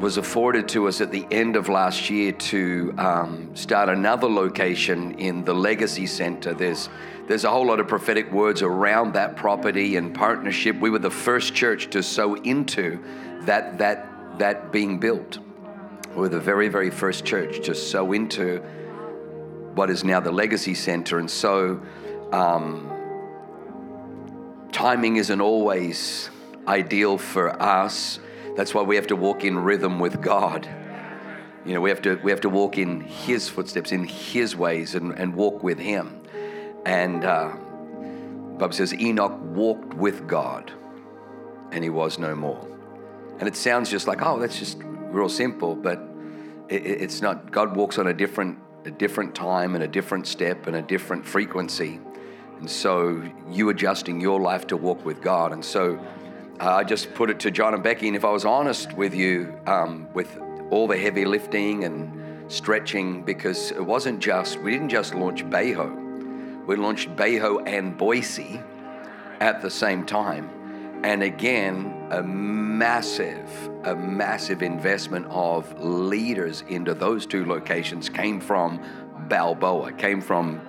was afforded to us at the end of last year to um, start another location in the Legacy Center. There's there's a whole lot of prophetic words around that property and partnership. We were the first church to sow into that that that being built. We were the very very first church to sow into what is now the Legacy Center, and so. Um, timing isn't always ideal for us that's why we have to walk in rhythm with God. You know, we have to we have to walk in His footsteps, in His ways, and, and walk with Him. And uh, Bible says Enoch walked with God, and he was no more. And it sounds just like, oh, that's just real simple, but it, it's not. God walks on a different a different time and a different step and a different frequency. And so you adjusting your life to walk with God. And so uh, I just put it to John and Becky, and if I was honest with you, um, with all the heavy lifting and stretching, because it wasn't just, we didn't just launch Bayho, we launched Bayho and Boise at the same time. And again, a massive, a massive investment of leaders into those two locations came from Balboa, came from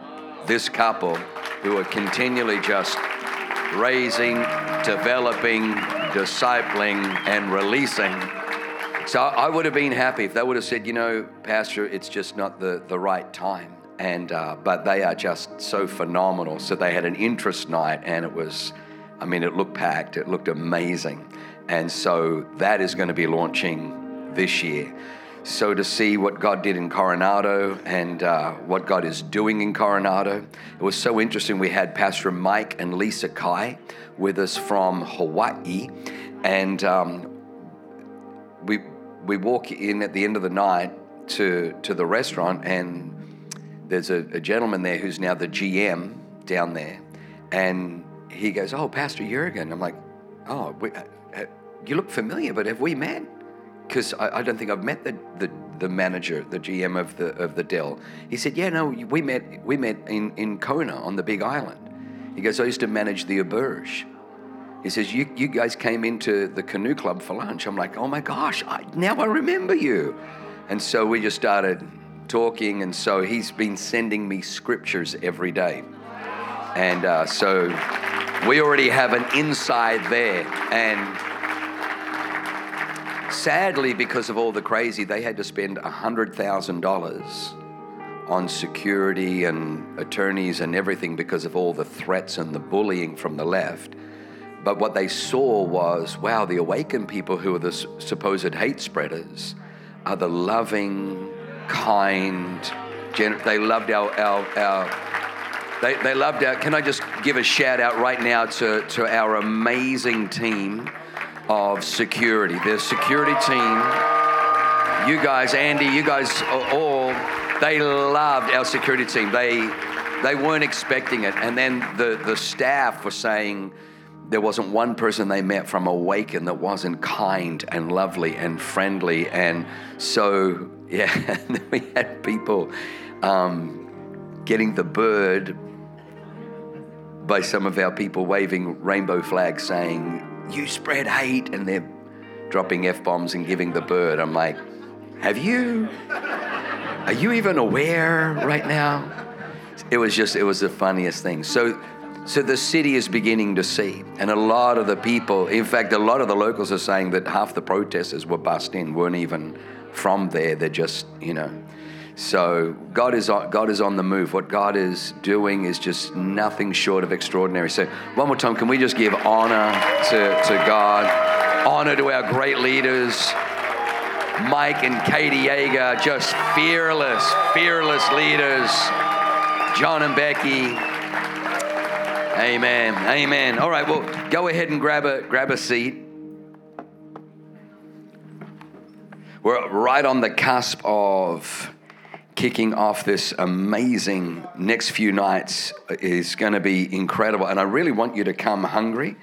this couple who are continually just raising, developing, discipling, and releasing. So I would have been happy if they would have said, you know, Pastor, it's just not the, the right time. And uh, but they are just so phenomenal. So they had an interest night, and it was, I mean, it looked packed. It looked amazing. And so that is going to be launching this year. So, to see what God did in Coronado and uh, what God is doing in Coronado, it was so interesting. We had Pastor Mike and Lisa Kai with us from Hawaii, and um, we we walk in at the end of the night to to the restaurant, and there's a, a gentleman there who's now the GM down there, and he goes, "Oh, Pastor Jurgen." I'm like, "Oh, we, uh, uh you look familiar, but have we met?" Because I, I, don't think I've met the, the, the, manager, the GM of the of the Del. He said, "Yeah, no, we met we met in, in Kona on the Big Island." He goes, "I used to manage the auberge." He says, "You you guys came into the canoe club for lunch." I'm like, "Oh my gosh, I, now I remember you." And so we just started talking, and so he's been sending me scriptures every day, and uh, so we already have an inside there, and Sadly, because of all the crazy, they had to spend $100,000 on security and attorneys and everything because of all the threats and the bullying from the left. But what they saw was wow, the awakened people who are the supposed hate spreaders are the loving, kind, gen- they loved our, our, our they, they loved our, can I just give a shout out right now to, to our amazing team of security. Their security team, you guys, Andy, you guys all, they loved our security team. They they weren't expecting it. And then the, the staff were saying there wasn't one person they met from Awaken that wasn't kind and lovely and friendly. And so, yeah, we had people um, getting the bird by some of our people waving rainbow flags saying, you spread hate, and they're dropping F bombs and giving the bird. I'm like, have you? Are you even aware right now? It was just, it was the funniest thing. So, so the city is beginning to see, and a lot of the people, in fact, a lot of the locals are saying that half the protesters were bussed in, weren't even from there. They're just, you know, so God is on, God is on the move. What God is doing is just nothing short of extraordinary. So one more time, can we just give honor to, to God, honor to our great leaders, Mike and Katie Yeager, just fearless, fearless leaders. John and Becky. Amen. Amen. All right, well, go ahead and grab a grab a seat. We're right on the cusp of kicking off this amazing next few nights is going to be incredible. And i really want you to come hungry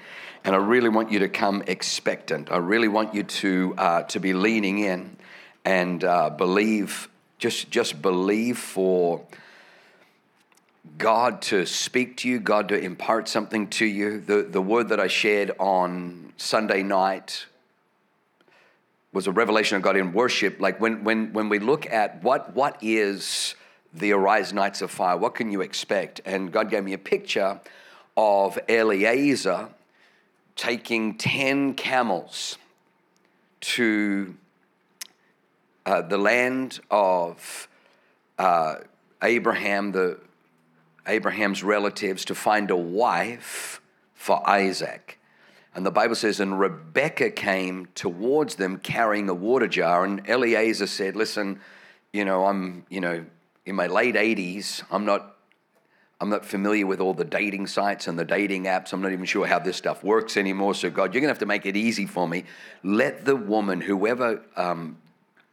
and i really want you to come expectant. I really want you to uh, to be leaning in and uh, believe just just believe for god to speak to you god to impart something to you. The the word that i shared on sunday night was a revelation of God in worship. Like when, when, when we look at what, what is the Arise Nights of Fire, what can you expect? And God gave me a picture of Eliezer taking 10 camels to uh, the land of uh, Abraham, the Abraham's relatives, to find a wife for Isaac. And the Bible says, and Rebecca came towards them carrying a water jar. And Eliezer said, Listen, you know, I'm, you know, in my late 80s. I'm not I'm not familiar with all the dating sites and the dating apps. I'm not even sure how this stuff works anymore. So, God, you're going to have to make it easy for me. Let the woman, whoever um,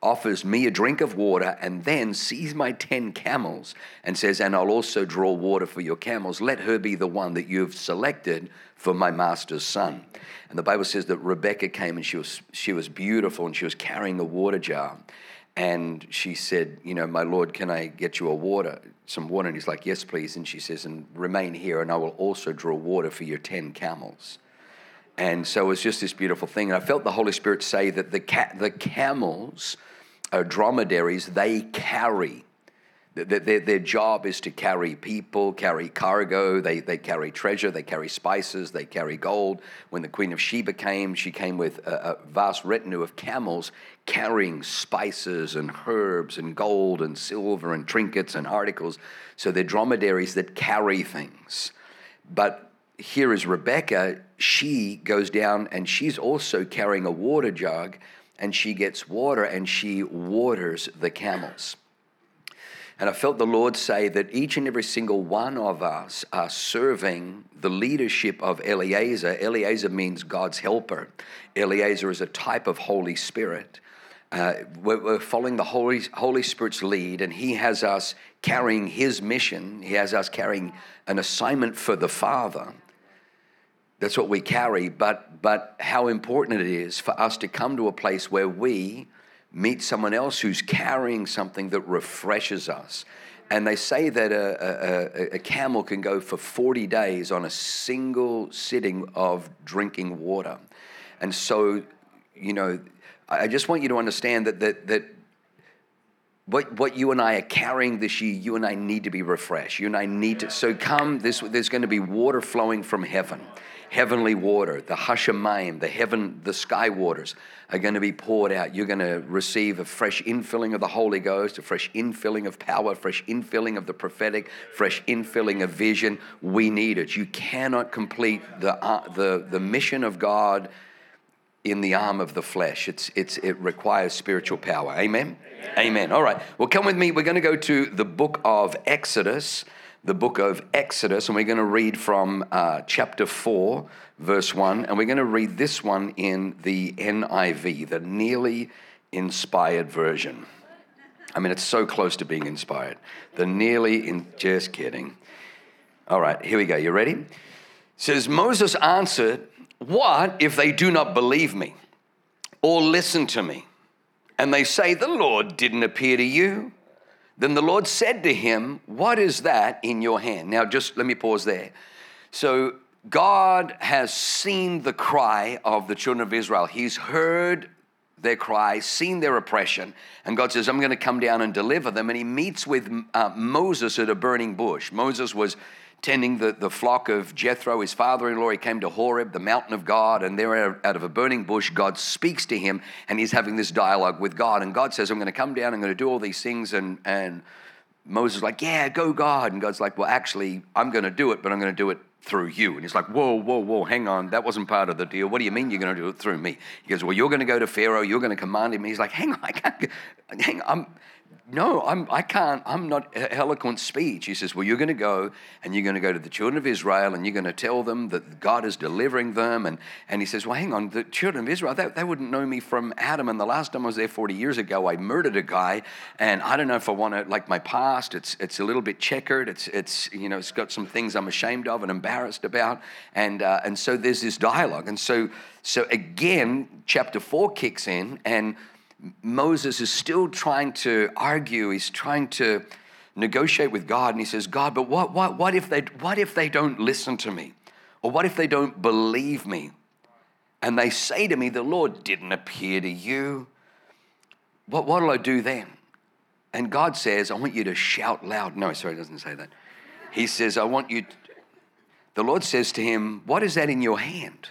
offers me a drink of water and then sees my 10 camels and says, And I'll also draw water for your camels, let her be the one that you've selected for my master's son. And the Bible says that Rebecca came and she was, she was beautiful and she was carrying a water jar. And she said, You know, my Lord, can I get you a water, some water? And he's like, Yes, please. And she says, And remain here, and I will also draw water for your 10 camels. And so it was just this beautiful thing. And I felt the Holy Spirit say that the, ca- the camels are dromedaries, they carry. Their, their, their, job is to carry people, carry cargo, they, they carry treasure, they carry spices, they carry gold. When the Queen of Sheba came, she came with a, a vast retinue of camels carrying spices and herbs and gold and silver and trinkets and articles. So they're dromedaries that carry things. But here is Rebecca, she goes down and she's also carrying a water jug and she gets water and she waters the camels. And I felt the Lord say that each and every single one of us are serving the leadership of Eliezer. Eliezer means God's helper. Eliezer is a type of Holy Spirit. Uh, we're, we're, following the Holy, Holy Spirit's lead, and He has us carrying His mission. He has us carrying an assignment for the Father. That's what we carry, but, but how important it is for us to come to a place where we meet someone else who's carrying something that refreshes us. And they say that a, a, a, camel can go for 40 days on a single sitting of drinking water. And so, you know, I just want you to understand that, that, that what, what you and I are carrying this year, you and I need to be refreshed. You and I need to. So come, this, there's going to be water flowing from heaven heavenly water, the Hashemayim, the heaven, the sky waters are going to be poured out. You're going to receive a fresh infilling of the Holy Ghost, a fresh infilling of power, fresh infilling of the prophetic, fresh infilling of vision. We need it. You cannot complete the, uh, the, the mission of God in the arm of the flesh. It's, it's, it requires spiritual power. Amen? Amen? Amen. All right. Well, come with me. We're going to go to the book of Exodus the book of Exodus, and we're going to read from uh, chapter 4, verse 1, and we're going to read this one in the NIV, the nearly inspired version. I mean, it's so close to being inspired. The nearly in, just kidding. All right, here we go. You ready? It says, Moses answered, What if they do not believe me or listen to me? And they say, The Lord didn't appear to you. Then the Lord said to him, What is that in your hand? Now, just let me pause there. So, God has seen the cry of the children of Israel. He's heard their cry, seen their oppression, and God says, I'm going to come down and deliver them. And he meets with uh, Moses at a burning bush. Moses was tending the, the flock of Jethro, his father in law. He came to Horeb, the mountain of God, and there out of a burning bush, God speaks to him, and he's having this dialogue with God. And God says, I'm going to come down, I'm going to do all these things. And, and Moses is like, Yeah, go, God. And God's like, Well, actually, I'm going to do it, but I'm going to do it through you. And he's like, Whoa, whoa, whoa, hang on. That wasn't part of the deal. What do you mean you're going to do it through me? He goes, Well, you're going to go to Pharaoh, you're going to command him. And he's like, Hang on, I can't, hang on. No, I'm, I can't, I'm not eloquent speech. He says, Well, you're going to go and you're going to go to the children of Israel and you're going to tell them that God is delivering them. And, and he says, Well, hang on, the children of Israel, they, they wouldn't know me from Adam. And the last time I was there 40 years ago, I murdered a guy. And I don't know if I want to, like my past, it's, it's a little bit checkered. It's, it's, you know, it's got some things I'm ashamed of and embarrassed about. And, uh, and so there's this dialogue. And so, so again, chapter four kicks in and Moses is still trying to argue, he's trying to negotiate with God, and he says, God, but what, what, what, if, they, what if they don't listen to me? Or what if they don't believe me? And they say to me, The Lord didn't appear to you. What, what'll I do then? And God says, I want you to shout loud. No, sorry, doesn't say that. He says, I want you. The Lord says to him, What is that in your hand?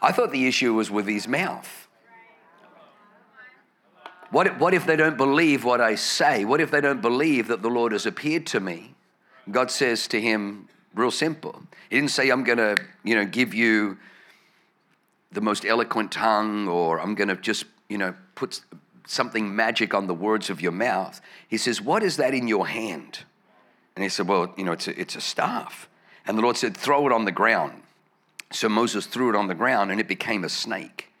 I thought the issue was with his mouth. What if, what if they don't believe what I say? What if they don't believe that the Lord has appeared to me? God says to him, real simple. He didn't say, I'm going to, you know, give you the most eloquent tongue or I'm going to just, you know, put something magic on the words of your mouth. He says, What is that in your hand? And he said, Well, you know, it's a, it's a staff. And the Lord said, Throw it on the ground. So Moses threw it on the ground and it became a snake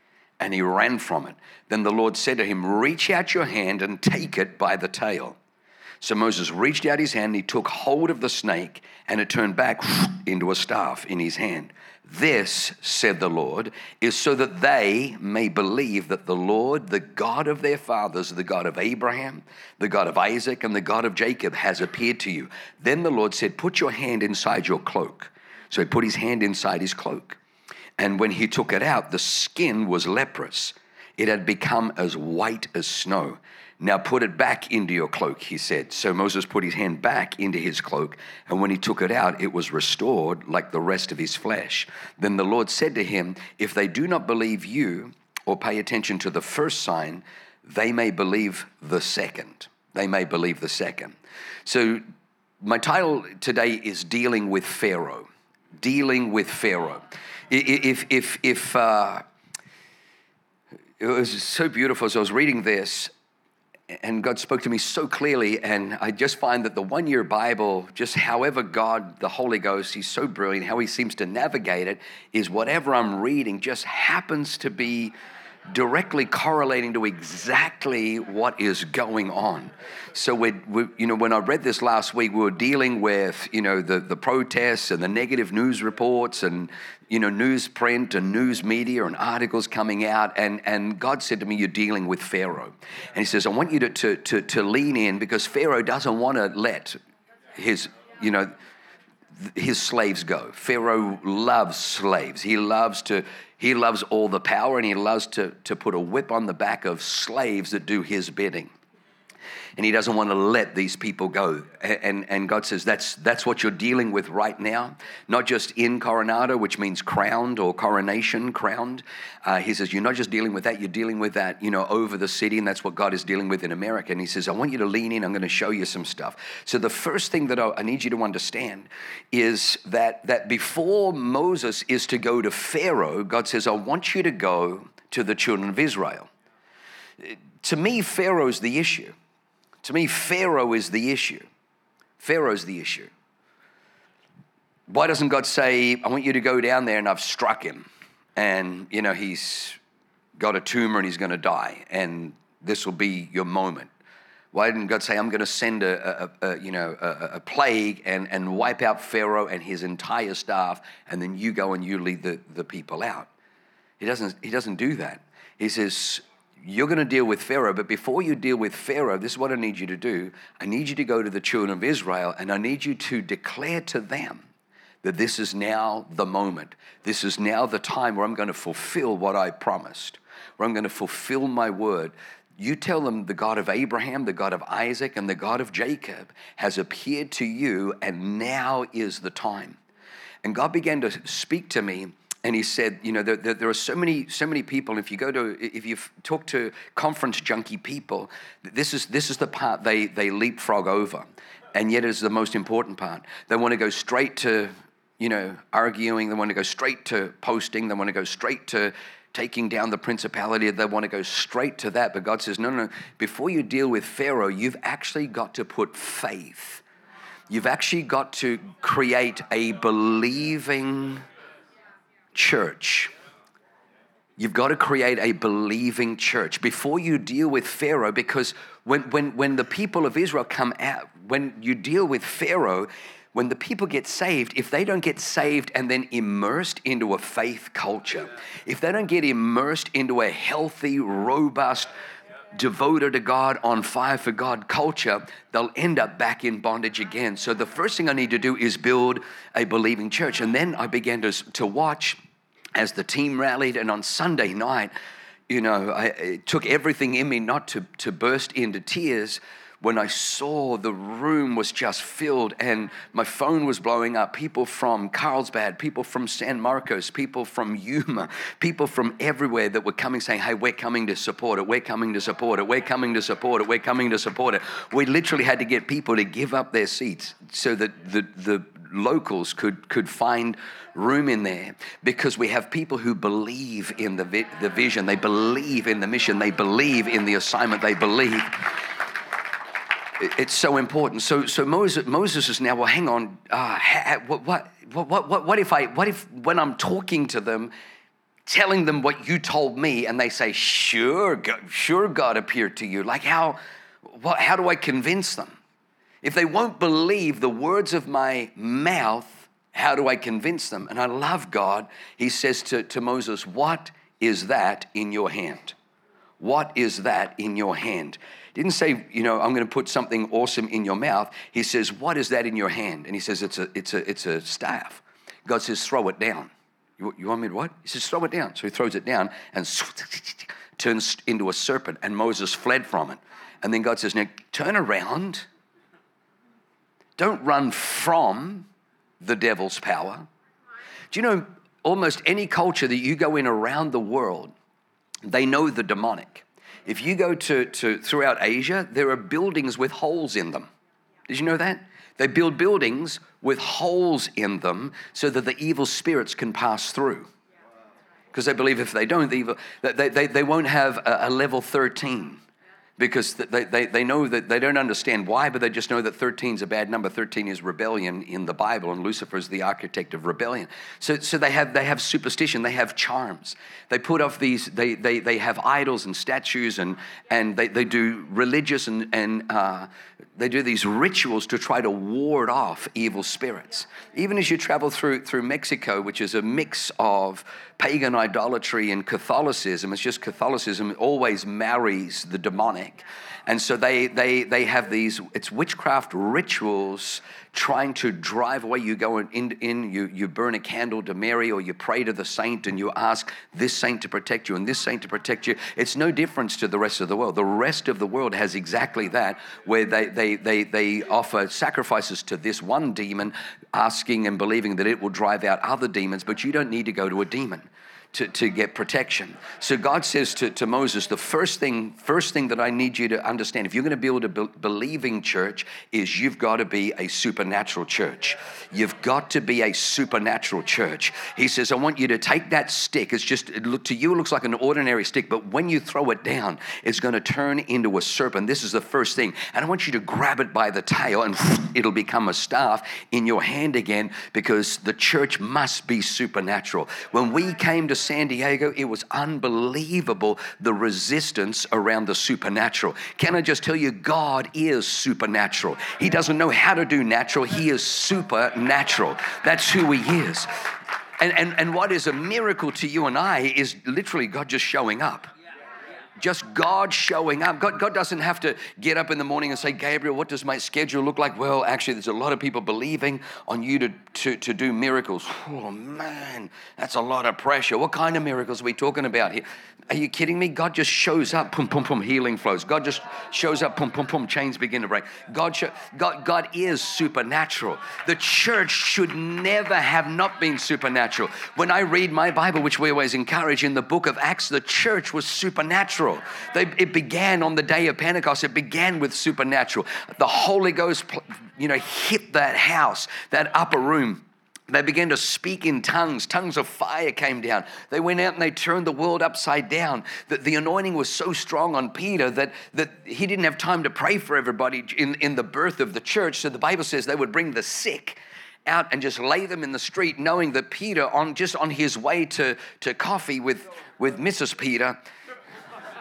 and he ran from it. Then the Lord said to him, Reach out your hand and take it by the tail. So Moses reached out his hand, and he took hold of the snake, and it turned back into a staff in his hand. This, said the Lord, is so that they may believe that the Lord, the God of their fathers, the God of Abraham, the God of Isaac, and the God of Jacob, has appeared to you. Then the Lord said, Put your hand inside your cloak. So he put his hand inside his cloak. And when he took it out, the skin was leprous. It had become as white as snow. Now put it back into your cloak, he said. So Moses put his hand back into his cloak, and when he took it out, it was restored like the rest of his flesh. Then the Lord said to him, If they do not believe you or pay attention to the first sign, they may believe the second. They may believe the second. So my title today is Dealing with Pharaoh. Dealing with Pharaoh. If, if, if, uh, it was so beautiful as I was reading this, and God spoke to me so clearly. And I just find that the one year Bible, just however God, the Holy Ghost, He's so brilliant, how He seems to navigate it, is whatever I'm reading just happens to be directly correlating to exactly what is going on. So we, you know, when I read this last week, we were dealing with, you know, the, the protests and the negative news reports and, you know, newsprint and news media and articles coming out. And, and God said to me, you're dealing with Pharaoh. And he says, I want you to, to, to, to lean in because Pharaoh doesn't want to let his, you know, his slaves go. Pharaoh loves slaves. He loves to he loves all the power and he loves to, to put a whip on the back of slaves that do his bidding and he doesn't want to let these people go. And, and God says that's, that's what you're dealing with right now, not just in Coronado, which means crowned or coronation, crowned. Uh, he says, You're not just dealing with that, you're dealing with that, you know, over the city, and that's what God is dealing with in America. And he says, I want you to lean in, I'm going to show you some stuff. So the first thing that I, I need you to understand is that, that before Moses is to go to Pharaoh, God says, I want you to go to the children of Israel. To me, Pharaoh's the issue. To me, Pharaoh is the issue. Pharaoh's the issue. Why doesn't God say, I want you to go down there and I've struck him? And, you know, he's got a tumor and he's going to die, and this will be your moment. Why didn't God say, I'm going to send a, a, a you know, a, a, plague and, and wipe out Pharaoh and his entire staff, and then you go and you lead the, the people out? He doesn't, he doesn't do that. He says, you're going to deal with Pharaoh, but before you deal with Pharaoh, this is what I need you to do. I need you to go to the children of Israel and I need you to declare to them that this is now the moment. This is now the time where I'm going to fulfill what I promised, where I'm going to fulfill my word. You tell them the God of Abraham, the God of Isaac, and the God of Jacob has appeared to you, and now is the time. And God began to speak to me and he said, you know, there, there, there, are so many, so many people. If you go to, if you talk to conference junkie people, this is this is the part they they leapfrog over, and yet it is the most important part. They want to go straight to, you know, arguing. They want to go straight to posting. They want to go straight to taking down the principality. They want to go straight to that. But God says, no, no, no, before you deal with Pharaoh, you've actually got to put faith. You've actually got to create a believing church. You've got to create a believing church before you deal with Pharaoh, because when, when, when the people of Israel come out, when you deal with Pharaoh, when the people get saved, if they don't get saved and then immersed into a faith culture, if they don't get immersed into a healthy, robust, devoted to God, on fire for God culture, they'll end up back in bondage again. So the first thing I need to do is build a believing church. And then I began to, to watch as the team rallied, and on Sunday night, you know, I, it took everything in me not to, to burst into tears when I saw the room was just filled and my phone was blowing up. People from Carlsbad, people from San Marcos, people from Yuma, people from everywhere that were coming saying, Hey, we're coming to support it. We're coming to support it. We're coming to support it. We're coming to support it. We literally had to get people to give up their seats so that the, the locals could, could find room in there because we have people who believe in the, vi- the vision, they believe in the mission, they believe in the assignment, they believe. It's so important. So, so Moses, Moses is now, well, hang on, uh, what, what, what, what, what if I, what if when I'm talking to them, telling them what you told me, and they say, sure, God, sure, God appeared to you. Like, how, what, how do I convince them? If they won't believe the words of my mouth, how do I convince them? And I love God. He says to, to Moses, What is that in your hand? What is that in your hand? Didn't say, you know, I'm going to put something awesome in your mouth. He says, What is that in your hand? And he says, It's a, it's a, it's a staff. God says, Throw it down. You, you want me to what? He says, Throw it down. So he throws it down and turns into a serpent, and Moses fled from it. And then God says, Now turn around don't run from the devil's power. Do you know almost any culture that you go in around the world, they know the demonic. If you go to, to throughout Asia, there are buildings with holes in them. Did you know that? They build buildings with holes in them so that the evil spirits can pass through. Because they believe if they don't, the evil, they, they, they won't have a, a level 13 because they, they, they know that they don't understand why, but they just know that 13 is a bad number. 13 is rebellion in the Bible, and Lucifer is the architect of rebellion. So, so they, have, they have superstition, they have charms. They put off these, they, they, they have idols and statues, and, and they, they do religious and, and uh, they do these rituals to try to ward off evil spirits. Even as you travel through, through Mexico, which is a mix of pagan idolatry and Catholicism, it's just Catholicism always marries the demonic. And so they, they, they have these, it's witchcraft rituals trying to drive away. You go in, in you, you burn a candle to Mary or you pray to the saint and you ask this saint to protect you and this saint to protect you. It's no difference to the rest of the world. The rest of the world has exactly that, where they, they, they, they offer sacrifices to this one demon, asking and believing that it will drive out other demons, but you don't need to go to a demon to, to get protection. So God says to, to Moses, the first thing, first thing that I need you to understand, if you're going to build a be- believing church, is you've got to be a supernatural church. You've got to be a supernatural church. He says, I want you to take that stick. It's just, it look, to you, it looks like an ordinary stick, but when you throw it down, it's going to turn into a serpent. This is the first thing. And I want you to grab it by the tail and it'll become a staff in your hand again because the church must be supernatural. When we came to San Diego, it was unbelievable the resistance around the supernatural. Can I just tell you, God is supernatural. He doesn't know how to do natural, He is supernatural. That's who He is. And, and, and what is a miracle to you and I is literally God just showing up just God showing up. God, God doesn't have to get up in the morning and say, Gabriel, what does my schedule look like? Well, actually, there's a lot of people believing on you to, to, to do miracles. Oh, man, that's a lot of pressure. What kind of miracles are we talking about here? Are you kidding me? God just shows up, pum, pum, pum, healing flows. God just shows up, pum, pum, pum, chains begin to break. God, show, God, God is supernatural. The church should never have not been supernatural. When I read my Bible, which we always encourage in the book of Acts, the church was supernatural. They, it began on the day of Pentecost. It began with supernatural. The Holy Ghost, you know, hit that house, that upper room They began to speak in tongues. Tongues of fire came down. They went out and they turned the world upside down. That the anointing was so strong on Peter that, that he didn't have time to pray for everybody in, in the birth of the church. So the Bible says they would bring the sick out and just lay them in the street, knowing that Peter, on just on his way to, to coffee with, with Mrs. Peter,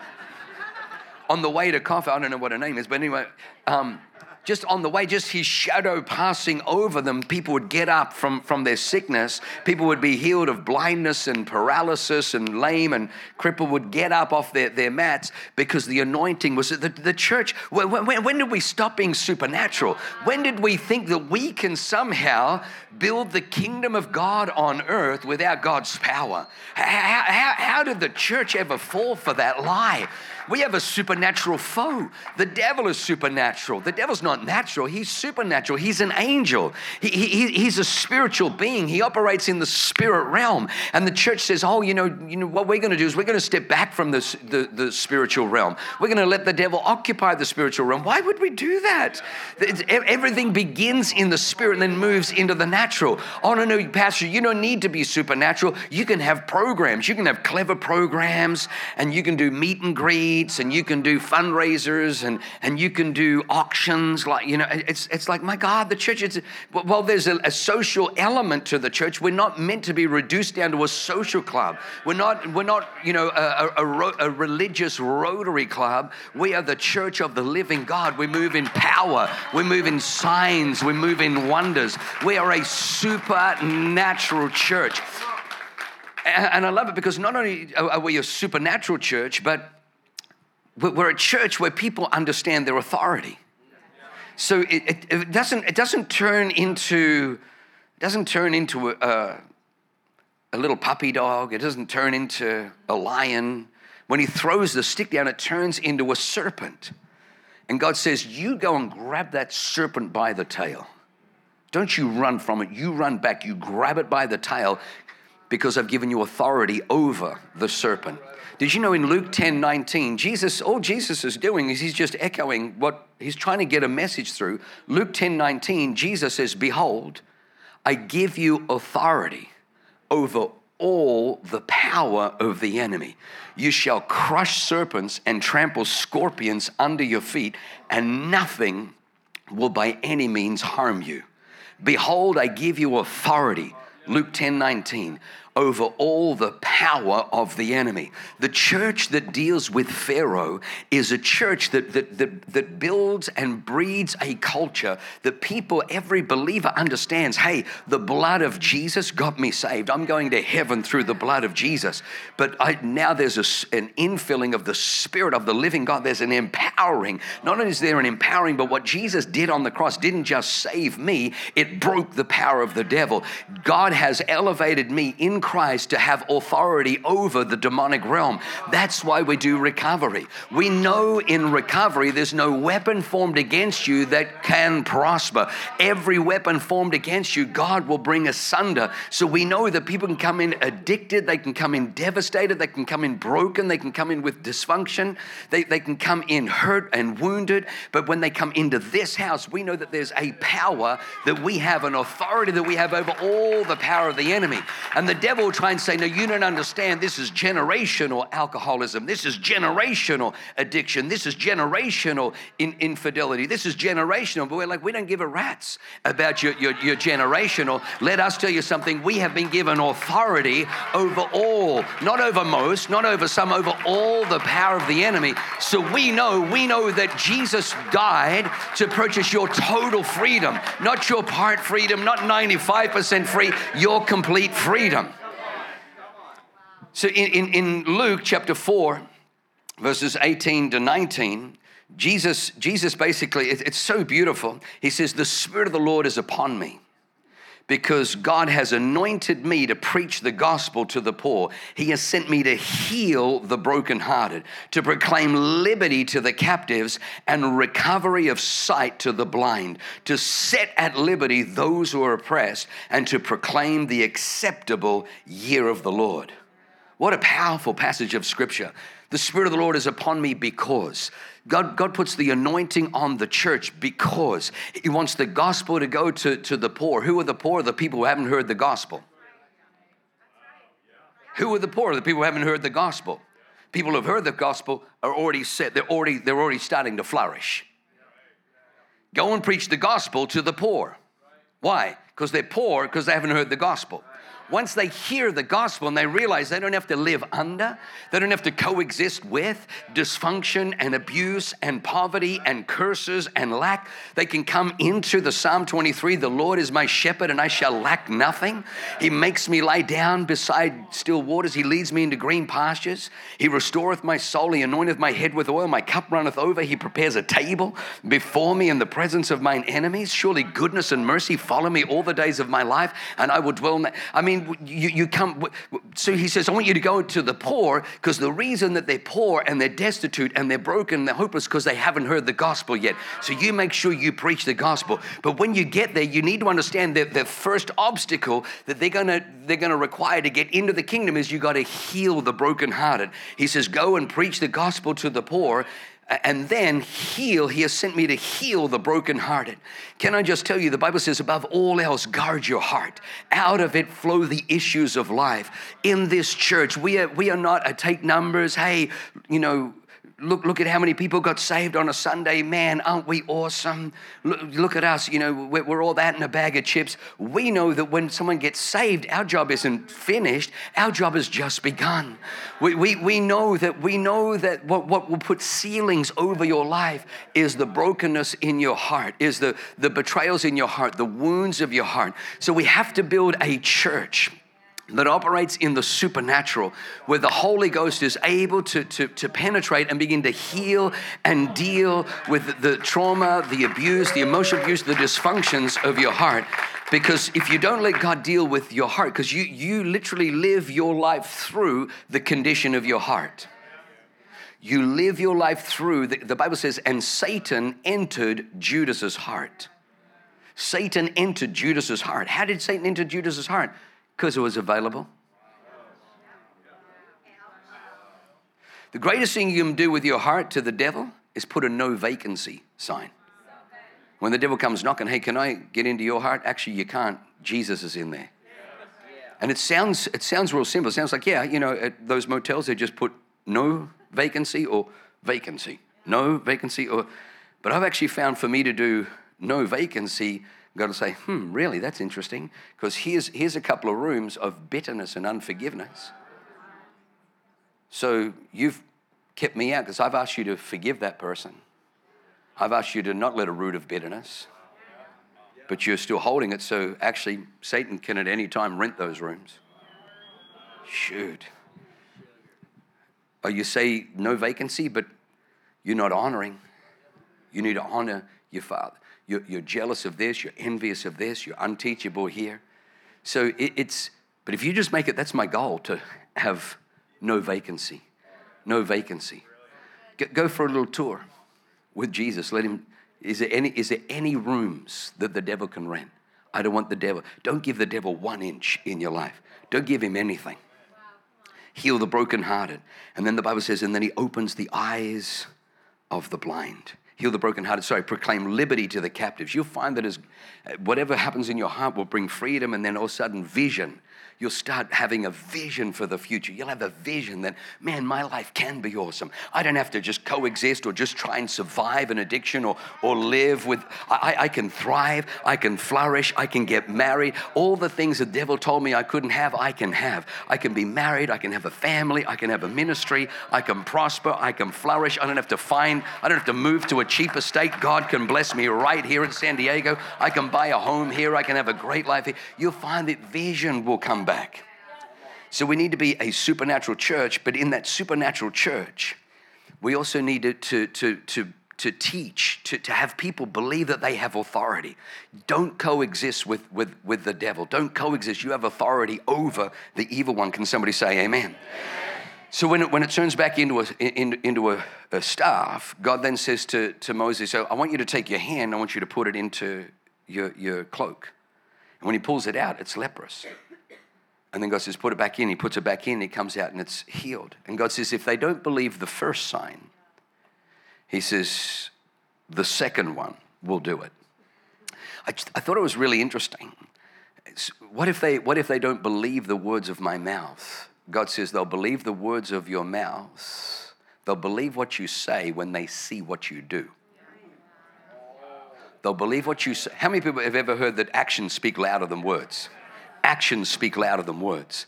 on the way to coffee, I don't know what her name is, but anyway, um, just on the way, just his shadow passing over them, people would get up from, from their sickness. People would be healed of blindness and paralysis and lame and cripple would get up off their, their mats because the anointing was the, the church. When, when, when did we stop being supernatural? When did we think that we can somehow build the kingdom of God on earth without God's power? How, how, how did the church ever fall for that lie? We have a supernatural foe. The devil is supernatural. The devil's not natural, he's supernatural. He's an angel, he, he, he's a spiritual being. He operates in the spirit realm. And the church says, Oh, you know, you know what we're going to do is we're going to step back from the, the spiritual realm. We're going to let the devil occupy the spiritual realm. Why would we do that? Everything begins in the spirit and then moves into the natural. Oh, no, no, Pastor, you don't need to be supernatural. You can have programs, you can have clever programs, and you can do meet and greet and you can do fundraisers and, and you can do auctions. Like, you know, it's, it's like, my God, the church, is well, there's a, a social element to the church. We're not meant to be reduced down to a social club. We're not, we're not you know, a, a, a religious rotary club. We are the church of the living God. We move in power, we move in signs, we move in wonders. We are a supernatural church. And I love it because not only are we a supernatural church, but we're a church where people understand their authority. So it, it, it doesn't, it doesn't turn into, doesn't turn into a, a little puppy dog. It doesn't turn into a lion. When he throws the stick down, it turns into a serpent. And God says, You go and grab that serpent by the tail. Don't you run from it. You run back. You grab it by the tail because I've given you authority over the serpent. Did you know in Luke 10 19, Jesus, all Jesus is doing is he's just echoing what he's trying to get a message through. Luke 10 19, Jesus says, Behold, I give you authority over all the power of the enemy. You shall crush serpents and trample scorpions under your feet, and nothing will by any means harm you. Behold, I give you authority. Luke 10 19 over all the power of the enemy. The church that deals with Pharaoh is a church that, that, that, that builds and breeds a culture that people, every believer understands hey, the blood of Jesus got me saved. I'm going to heaven through the blood of Jesus. But I, now there's a, an infilling of the Spirit of the living God. There's an empowering. Not only is there an empowering, but what Jesus did on the cross didn't just save me, it broke the power of the devil. God has elevated me in Christ to have authority over the demonic realm. That's why we do recovery. We know in recovery there's no weapon formed against you that can prosper. Every weapon formed against you, God will bring asunder. So we know that people can come in addicted, they can come in devastated, they can come in broken, they can come in with dysfunction, they, they can come in hurt and wounded. But when they come into this house, we know that there's a power that we have, an authority that we have over all the power of the enemy. And the devil devil will try and say, No, you don't understand. This is generational alcoholism. This is generational addiction. This is generational in- infidelity. This is generational. But we're like, we don't give a rat's about your, your, your generational. Let us tell you something. We have been given authority over all, not over most, not over some, over all the power of the enemy. So we know, we know that Jesus died to purchase your total freedom, not your part freedom, not 95% free, your complete freedom. So in, in, in Luke chapter 4, verses 18 to 19, Jesus, Jesus basically, it, it's so beautiful. He says, The Spirit of the Lord is upon me because God has anointed me to preach the gospel to the poor. He has sent me to heal the brokenhearted, to proclaim liberty to the captives and recovery of sight to the blind, to set at liberty those who are oppressed, and to proclaim the acceptable year of the Lord. What a powerful passage of scripture. The Spirit of the Lord is upon me because. God, God puts the anointing on the church because He wants the gospel to go to, to the poor. Who are the poor? The people who haven't heard the gospel. Who are the poor? The people who haven't heard the gospel. People who have heard the gospel are already set, they're already, they're already starting to flourish. Go and preach the gospel to the poor. Why? Because they're poor because they haven't heard the gospel once they hear the gospel and they realize they don't have to live under, they don't have to coexist with dysfunction and abuse and poverty and curses and lack, they can come into the Psalm 23 the Lord is my shepherd and I shall lack nothing. He makes me lie down beside still waters. He leads me into green pastures. He restoreth my soul. He anointeth my head with oil. My cup runneth over. He prepares a table before me in the presence of mine enemies. Surely goodness and mercy follow me all the days of my life, and I will dwell. In I mean, you, you come, so he says, I want you to go to the poor because the reason that they're poor and they're destitute and they're broken and they're hopeless because they haven't heard the gospel yet. So you make sure you preach the gospel. But when you get there, you need to understand that the first obstacle that they're gonna they're gonna require to get into the kingdom is you got to heal the brokenhearted. He says, go and preach the gospel to the poor and then heal. He has sent me to heal the brokenhearted. Can I just tell you, the Bible says, above all else, guard your heart. Out of it flow the issues of life. In this church, we are, we are not a take numbers, hey, you know, Look, look at how many people got saved on a Sunday. Man, aren't we awesome? Look, look at us, you know, we're, we're, all that in a bag of chips. We know that when someone gets saved, our job isn't finished, our job has just begun. We, we, we know that we know that what, what will put ceilings over your life is the brokenness in your heart, is the, the betrayals in your heart, the wounds of your heart. So we have to build a church that operates in the supernatural, where the Holy Ghost is able to, to, to penetrate and begin to heal and deal with the trauma, the abuse, the emotional abuse, the dysfunctions of your heart. Because if you don't let God deal with your heart, because you, you literally live your life through the condition of your heart. You live your life through, the, the Bible says, and Satan entered Judas's heart. Satan entered Judas's heart. How did Satan enter Judas's heart? Because it was available. The greatest thing you can do with your heart to the devil is put a no vacancy sign. When the devil comes knocking, hey, can I get into your heart? Actually, you can't. Jesus is in there. And it sounds, it sounds real simple. It sounds like, yeah, you know, at those motels, they just put no vacancy or vacancy. No vacancy or, but I've actually found for me to do no vacancy, got to say, hmm, really, that's interesting. Because here's, here's a couple of rooms of bitterness and unforgiveness. So you've kept me out because I've asked you to forgive that person. I've asked you to not let a root of bitterness, but you're still holding it. So actually, Satan can at any time rent those rooms. Shoot. Or you say no vacancy, but you're not honoring. You need to honor your father. You're, you're jealous of this, you're envious of this, you're unteachable here. So it, it's, but if you just make it, that's my goal to have no vacancy. No vacancy. Go for a little tour with Jesus. Let him, is there any, is there any rooms that the devil can rent? I don't want the devil. Don't give the devil one inch in your life. Don't give him anything. Heal the brokenhearted. And then the Bible says, and then he opens the eyes of the blind heal the brokenhearted, sorry, proclaim liberty to the captives. You'll find that as uh, whatever happens in your heart will bring freedom and then all of a sudden vision you'll start having a vision for the future. You'll have a vision that, man, my life can be awesome. I don't have to just coexist or just try and survive an addiction or, or live with, I, I can thrive, I can flourish, I can get married. All the things the devil told me I couldn't have, I can have. I can be married, I can have a family, I can have a ministry, I can prosper, I can flourish. I don't have to find, I don't have to move to a cheap estate. God can bless me right here in San Diego. I can buy a home here, I can have a great life here. You'll find that vision will come back back. So we need to be a supernatural church, but in that supernatural church, we also need to, to, to, to, to teach, to, to have people believe that they have authority. Don't coexist with, with, with the devil. Don't coexist. You have authority over the evil one. Can somebody say amen? So when it, when it turns back into a, in, into a, a staff, God then says to, to Moses, so I want you to take your hand, I want you to put it into your, your cloak. And when he pulls it out, it's leprous. And then God says, put it back in. He puts it back in, it comes out, and it's healed. And God says, if they don't believe the first sign, He says, the second one will do it. I, just, I thought it was really interesting. What if, they, what if they don't believe the words of my mouth? God says they'll believe the words of your mouth. They'll believe what you say when they see what you do. They'll believe what you say. How many people have ever heard that actions speak louder than words? Actions speak louder than words.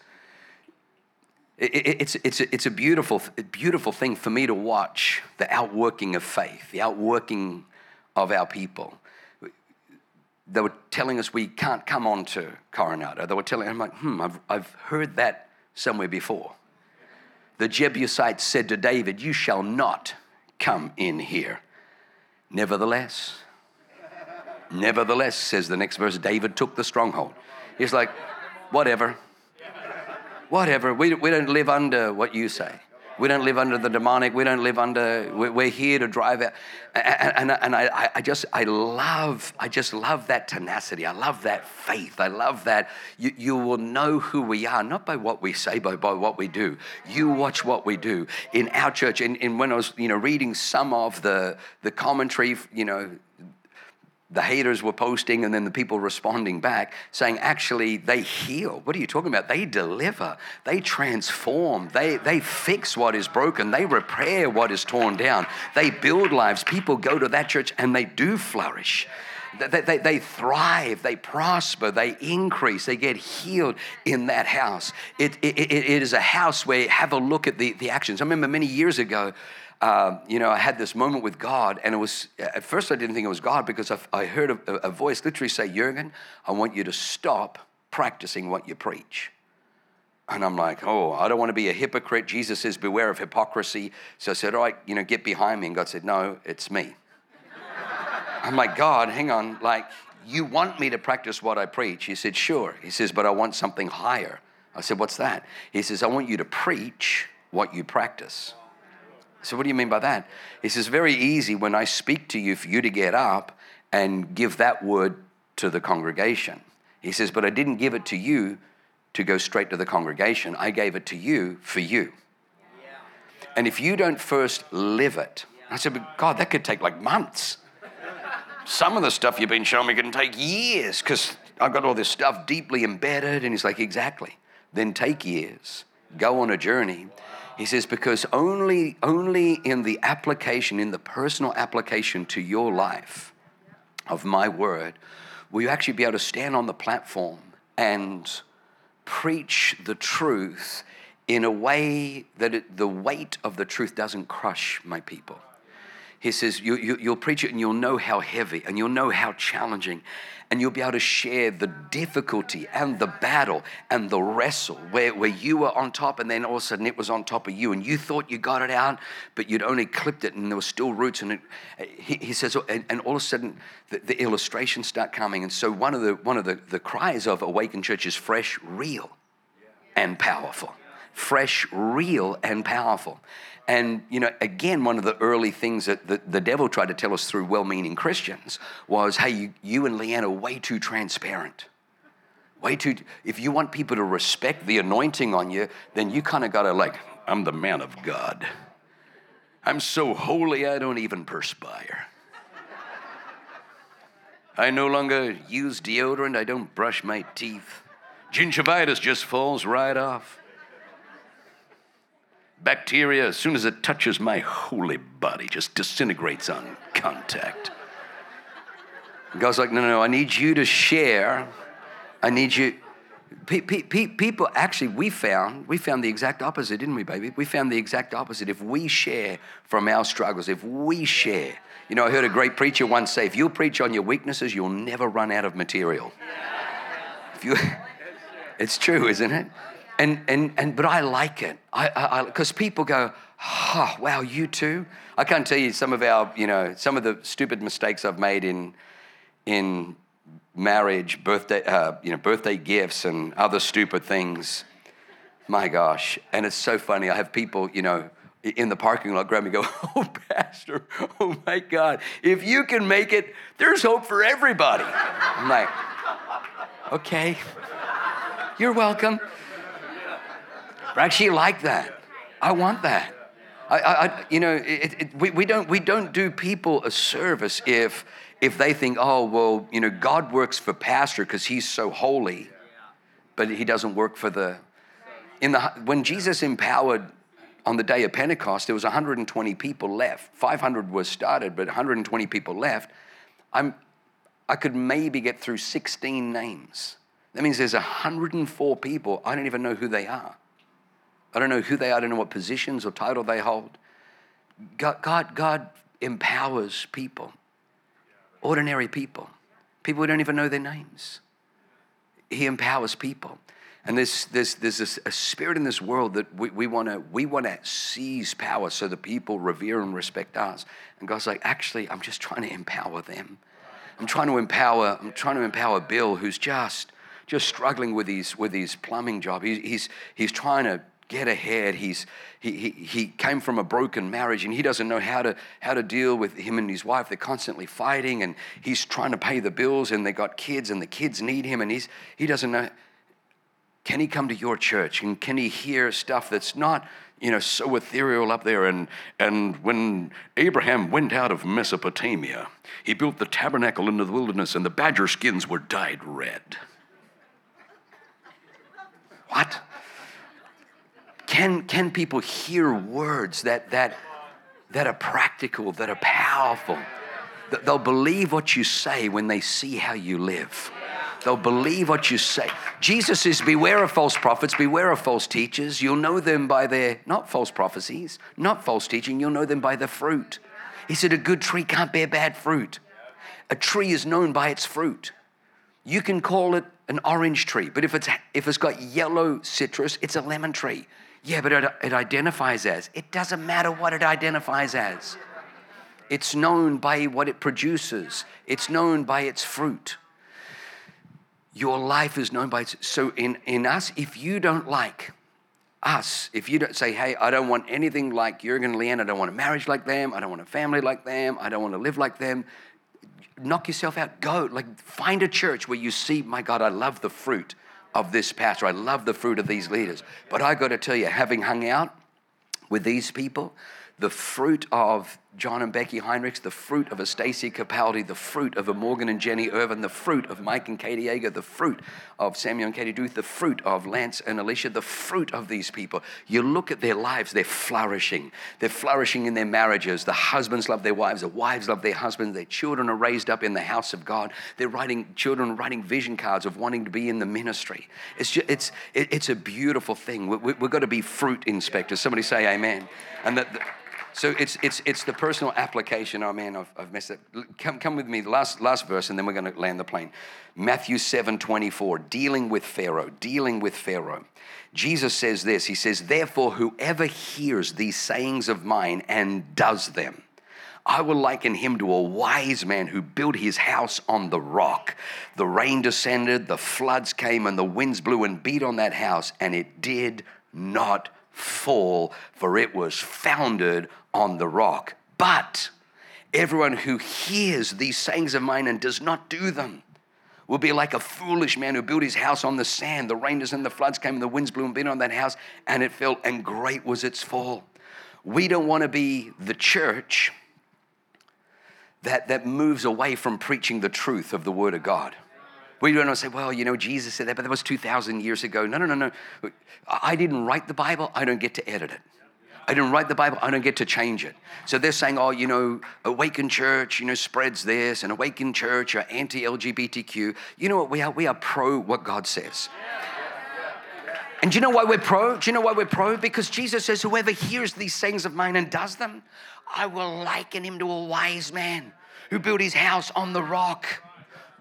it's, it's, it's a beautiful, beautiful thing for me to watch the outworking of faith, the outworking of our people. They were telling us we can't come on to Coronado. They were telling, I'm like, hmm, I've, I've heard that somewhere before. The Jebusites said to David, You shall not come in here. Nevertheless, nevertheless, says the next verse, David took the stronghold. He's like, Whatever. Whatever. We, we don't live under what you say. We don't live under the demonic. We don't live under, we're here to drive out. And, and, and I, I just, I love, I just love that tenacity. I love that faith. I love that you, you will know who we are, not by what we say, but by what we do. You watch what we do. In our church, and, and when I was, you know, reading some of the, the commentary, you know, the haters were posting and then the people responding back saying actually they heal. What are you talking about? They deliver. They transform. They, they fix what is broken. They repair what is torn down. They build lives. People go to that church and they do flourish. They, they, they thrive, they prosper, they increase, they get healed in that house. It, it, it is a house where have a look at the, the actions. I remember many years ago, uh, you know, I had this moment with God, and it was at first I didn't think it was God because I, I heard a, a, voice literally say, Jurgen, I want you to stop practicing what you preach. And I'm like, oh, I don't want to be a hypocrite. Jesus says, beware of hypocrisy. So I said, all right, you know, get behind me. And God said, no, it's me. I'm like, God, hang on. Like, you want me to practice what I preach? He said, sure. He says, but I want something higher. I said, what's that? He says, I want you to preach what you practice. So, what do you mean by that? He says, very easy when I speak to you for you to get up and give that word to the congregation. He says, but I didn't give it to you to go straight to the congregation. I gave it to you for you. And if you don't first live it, I said, but God, that could take like months. Some of the stuff you've been showing me can take years because I've got all this stuff deeply embedded. And he's like, exactly. Then take years, go on a journey, he says, because only, only in the application, in the personal application to your life of my word, will you actually be able to stand on the platform and preach the truth in a way that it, the weight of the truth doesn't crush my people. He says, you, you, you'll preach it and you'll know how heavy and you'll know how challenging and you'll be able to share the difficulty and the battle and the wrestle where, where you were on top and then all of a sudden it was on top of you and you thought you got it out, but you'd only clipped it and there were still roots. And it, he, he, says, oh, and, and, all of a sudden the, the, illustrations start coming. And so one of the, one of the, the cries of Awakened Church is fresh, real, and powerful. Fresh, real, and powerful. And, you know, again, one of the early things that the, the devil tried to tell us through well meaning Christians was hey, you, you and Leanne are way too transparent. Way too, if you want people to respect the anointing on you, then you kind of got to, like, I'm the man of God. I'm so holy, I don't even perspire. I no longer use deodorant, I don't brush my teeth. Gingivitis just falls right off bacteria, as soon as it touches my holy body, just disintegrates on contact. God's like, no, no, no, I need you to share. I need you. Pe- pe- pe- people, actually, we found we found the exact opposite, didn't we, baby? We found the exact opposite. If we share from our struggles, if we share, you know, I heard a great preacher once say, "If you preach on your weaknesses, you'll never run out of material." If you, it's true, isn't it? And, and, and, but I like it. I, because people go, oh, wow, you too? I can't tell you some of our, you know, some of the stupid mistakes I've made in, in marriage, birthday, uh, you know, birthday gifts and other stupid things. My gosh. And it's so funny. I have people, you know, in the parking lot grab me go, Oh, Pastor, oh my God, if you can make it, there's hope for everybody. I'm like, Okay, you're welcome. I actually like that. I want that. I, I you know, it, it, we, we, don't, we don't do people a service if, if they think, oh, well, you know, God works for pastor because he's so holy, but he doesn't work for the. In the when Jesus empowered on the day of Pentecost, there was 120 people left. 500 were started, but 120 people left. I'm, I could maybe get through 16 names. That means there's 104 people. I don't even know who they are. I don't know who they are. I don't know what positions or title they hold. God, God, God empowers people, ordinary people, people who don't even know their names. He empowers people. And there's, there's, there's a, a spirit in this world that we, we want to we wanna seize power so that people revere and respect us. And God's like, actually, I'm just trying to empower them. I'm trying to empower, I'm trying to empower Bill, who's just just struggling with his with his plumbing job. He, he's he's trying to get ahead. He's, he, he, he came from a broken marriage and he doesn't know how to, how to deal with him and his wife. They're constantly fighting and he's trying to pay the bills and they got kids and the kids need him and he's, he doesn't know. Can he come to your church and can he hear stuff that's not, you know, so ethereal up there? And, and when Abraham went out of Mesopotamia, he built the tabernacle into the wilderness and the badger skins were dyed red. What? Can, can people hear words that, that, that are practical, that are powerful? They'll believe what you say when they see how you live. They'll believe what you say. Jesus says, Beware of false prophets, beware of false teachers. You'll know them by their, not false prophecies, not false teaching, you'll know them by the fruit. He said, A good tree can't bear bad fruit. A tree is known by its fruit. You can call it an orange tree, but if it's, if it's got yellow citrus, it's a lemon tree. Yeah, but it, it identifies as. It doesn't matter what it identifies as. It's known by what it produces, it's known by its fruit. Your life is known by its. So, in, in us, if you don't like us, if you don't say, hey, I don't want anything like Jurgen and Leanne, I don't want a marriage like them, I don't want a family like them, I don't want to live like them, knock yourself out. Go. Like, find a church where you see, my God, I love the fruit of this pastor. I love the fruit of these leaders. But I got to tell you, having hung out with these people, the fruit of John and Becky Heinrichs, the fruit of a Stacy Capaldi, the fruit of a Morgan and Jenny Irvin, the fruit of Mike and Katie Yeager, the fruit of Samuel and Katie Duth, the fruit of Lance and Alicia, the fruit of these people. You look at their lives, they're flourishing. They're flourishing in their marriages. The husbands love their wives, the wives love their husbands, their children are raised up in the house of God. They're writing, children writing vision cards of wanting to be in the ministry. It's, just, it's, it's a beautiful thing. We, we've got to be fruit inspectors. Somebody say amen. And that. So it's, it's, it's the personal application. Oh man, I've, I've messed up. Come, come with me, last, last verse, and then we're going to land the plane. Matthew 7 24, dealing with Pharaoh, dealing with Pharaoh. Jesus says this He says, Therefore, whoever hears these sayings of mine and does them, I will liken him to a wise man who built his house on the rock. The rain descended, the floods came, and the winds blew and beat on that house, and it did not fall, for it was founded on the rock. But everyone who hears these sayings of mine and does not do them will be like a foolish man who built his house on the sand. The rain and the floods came, and the winds blew and beat on that house, and it fell, and great was its fall. We don't want to be the church that, that moves away from preaching the truth of the Word of God. We don't say, well, you know, Jesus said that, but that was 2,000 years ago. No, no, no, no. I didn't write the Bible, I don't get to edit it. I didn't write the Bible, I don't get to change it. So they're saying, oh, you know, Awaken Church, you know, spreads this, and Awaken Church are anti LGBTQ. You know what we are? We are pro what God says. And do you know why we're pro? Do you know why we're pro? Because Jesus says, Whoever hears these sayings of mine and does them, I will liken him to a wise man who built his house on the rock.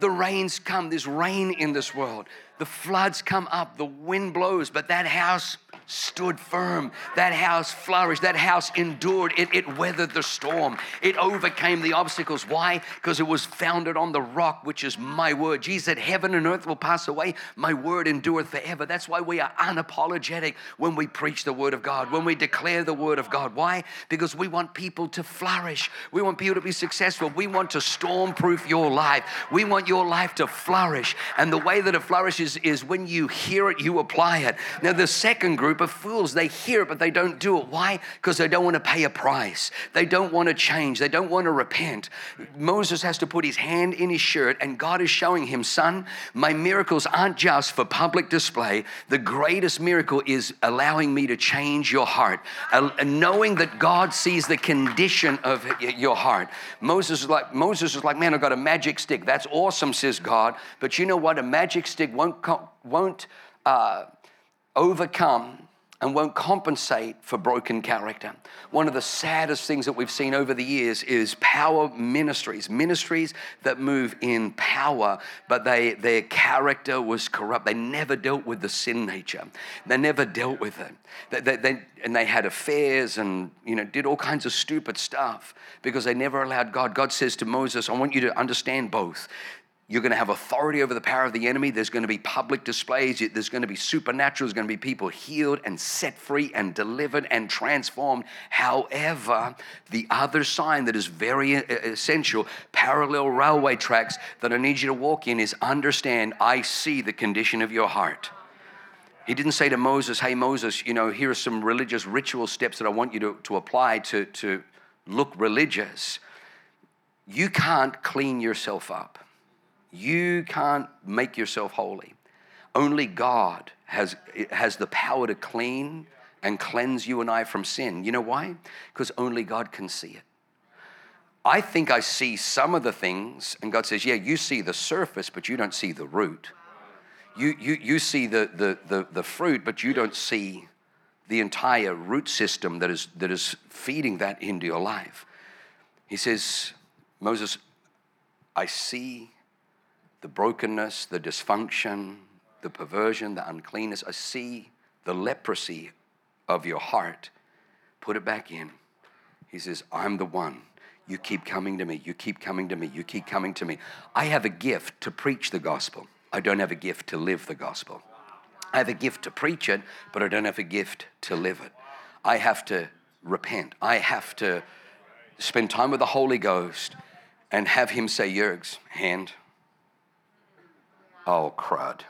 The rains come, there's rain in this world. The floods come up, the wind blows, but that house stood firm. That house flourished. That house endured. It, it weathered the storm. It overcame the obstacles. Why? Because it was founded on the rock, which is my word. Jesus said, Heaven and earth will pass away. My word endureth forever. That's why we are unapologetic when we preach the word of God, when we declare the word of God. Why? Because we want people to flourish. We want people to be successful. We want to stormproof your life. We want your life to flourish. And the way that it flourishes is when you hear it, you apply it. Now, the second group of fools. They hear it, but they don't do it. Why? Because they don't want to pay a price. They don't want to change. They don't want to repent. Moses has to put his hand in his shirt, and God is showing him, son, my miracles aren't just for public display. The greatest miracle is allowing me to change your heart, knowing that God sees the condition of your heart. Moses is like, Moses is like, man, I've got a magic stick. That's awesome, says God. But you know what? A magic stick won't, won't uh, overcome and won't compensate for broken character. One of the saddest things that we've seen over the years is power ministries, ministries that move in power, but they, their character was corrupt. They never dealt with the sin nature. They never dealt with it. They, they, they, and they had affairs and you know did all kinds of stupid stuff because they never allowed God. God says to Moses, I want you to understand both. You're going to have authority over the power of the enemy. There's going to be public displays. There's going to be supernatural. There's going to be people healed and set free and delivered and transformed. However, the other sign that is very uh, uh, essential, parallel railway tracks that I need you to walk in, is understand I see the condition of your heart. He didn't say to Moses, Hey, Moses, you know, here are some religious ritual steps that I want you to, to apply to, to look religious. You can't clean yourself up. You can't make yourself holy. Only God has, has the power to clean and cleanse you and I from sin. You know why? Because only God can see it. I think I see some of the things, and God says, Yeah, you see the surface, but you don't see the root. You, you, you see the, the, the, the fruit, but you don't see the entire root system that is, that is feeding that into your life. He says, Moses, I see the brokenness, the dysfunction, the perversion, the uncleanness. I see the leprosy of your heart. Put it back in. He says, I'm the one. You keep coming to me. You keep coming to me. You keep coming to me. I have a gift to preach the gospel. I don't have a gift to live the gospel. I have a gift to preach it, but I don't have a gift to live it. I have to repent. I have to spend time with the Holy Ghost and have Him say, Yergs, hand, Oh, crud.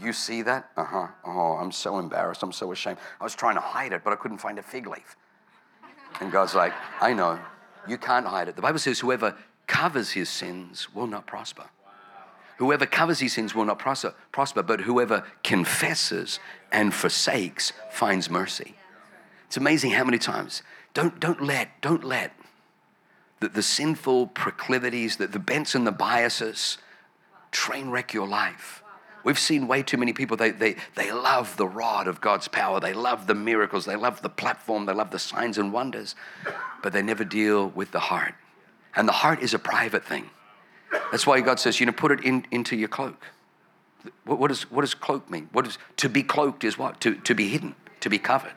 You see that? Uh huh. Oh, I'm so embarrassed. I'm so ashamed. I was trying to hide it, but I couldn't find a fig leaf. And God's like, I know. You can't hide it. The Bible says, whoever covers his sins will not prosper. Whoever covers his sins will not prosper, prosper, but whoever confesses and forsakes finds mercy. It's amazing how many times. Don't, don't let, don't let the, the sinful proclivities, the, the bents and the biases, train wreck your life. We've seen way too many people, they, they, they love the rod of God's power. They love the miracles. They love the platform. They love the signs and wonders, but they never deal with the heart. And the heart is a private thing. That's why God says, you know, put it in, into your cloak. What, what, does, what does cloak mean? What is, to be cloaked is what? To, to be hidden, to be covered.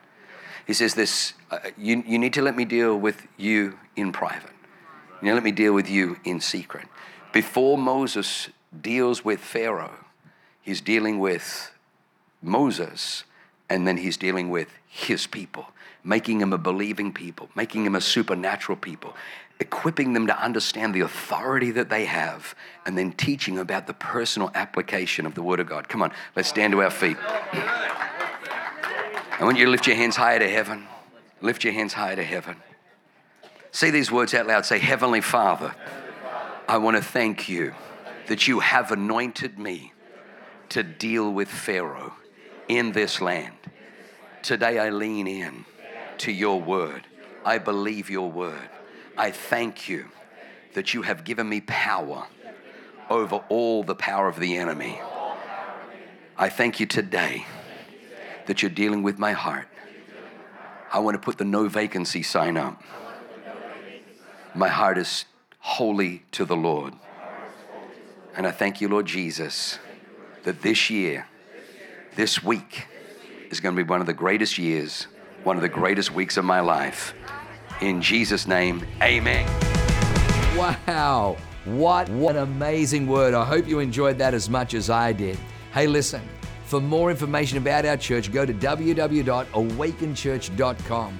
He says this, uh, you, you need to let me deal with you in private. You know, let me deal with you in secret. Before Moses deals with Pharaoh, he's dealing with Moses, and then he's dealing with his people, making him a believing people, making him a supernatural people, equipping them to understand the authority that they have, and then teaching about the personal application of the Word of God. Come on, let's stand to our feet. I want you to lift your hands higher to heaven. Lift your hands higher to heaven. Say these words out loud. Say, Heavenly Father, I want to thank you that you have anointed me to deal with Pharaoh in this land. Today I lean in to your word. I believe your word. I thank you that you have given me power over all the power of the enemy. I thank you today that you're dealing with my heart. I want to put the no vacancy sign up. My heart is holy to the Lord. And I thank you, Lord Jesus, that this year, this week, is going to be one of the greatest years, one of the greatest weeks of my life. In Jesus' name, amen. Wow. What, what an amazing word. I hope you enjoyed that as much as I did. Hey, listen, for more information about our church, go to www.awakenchurch.com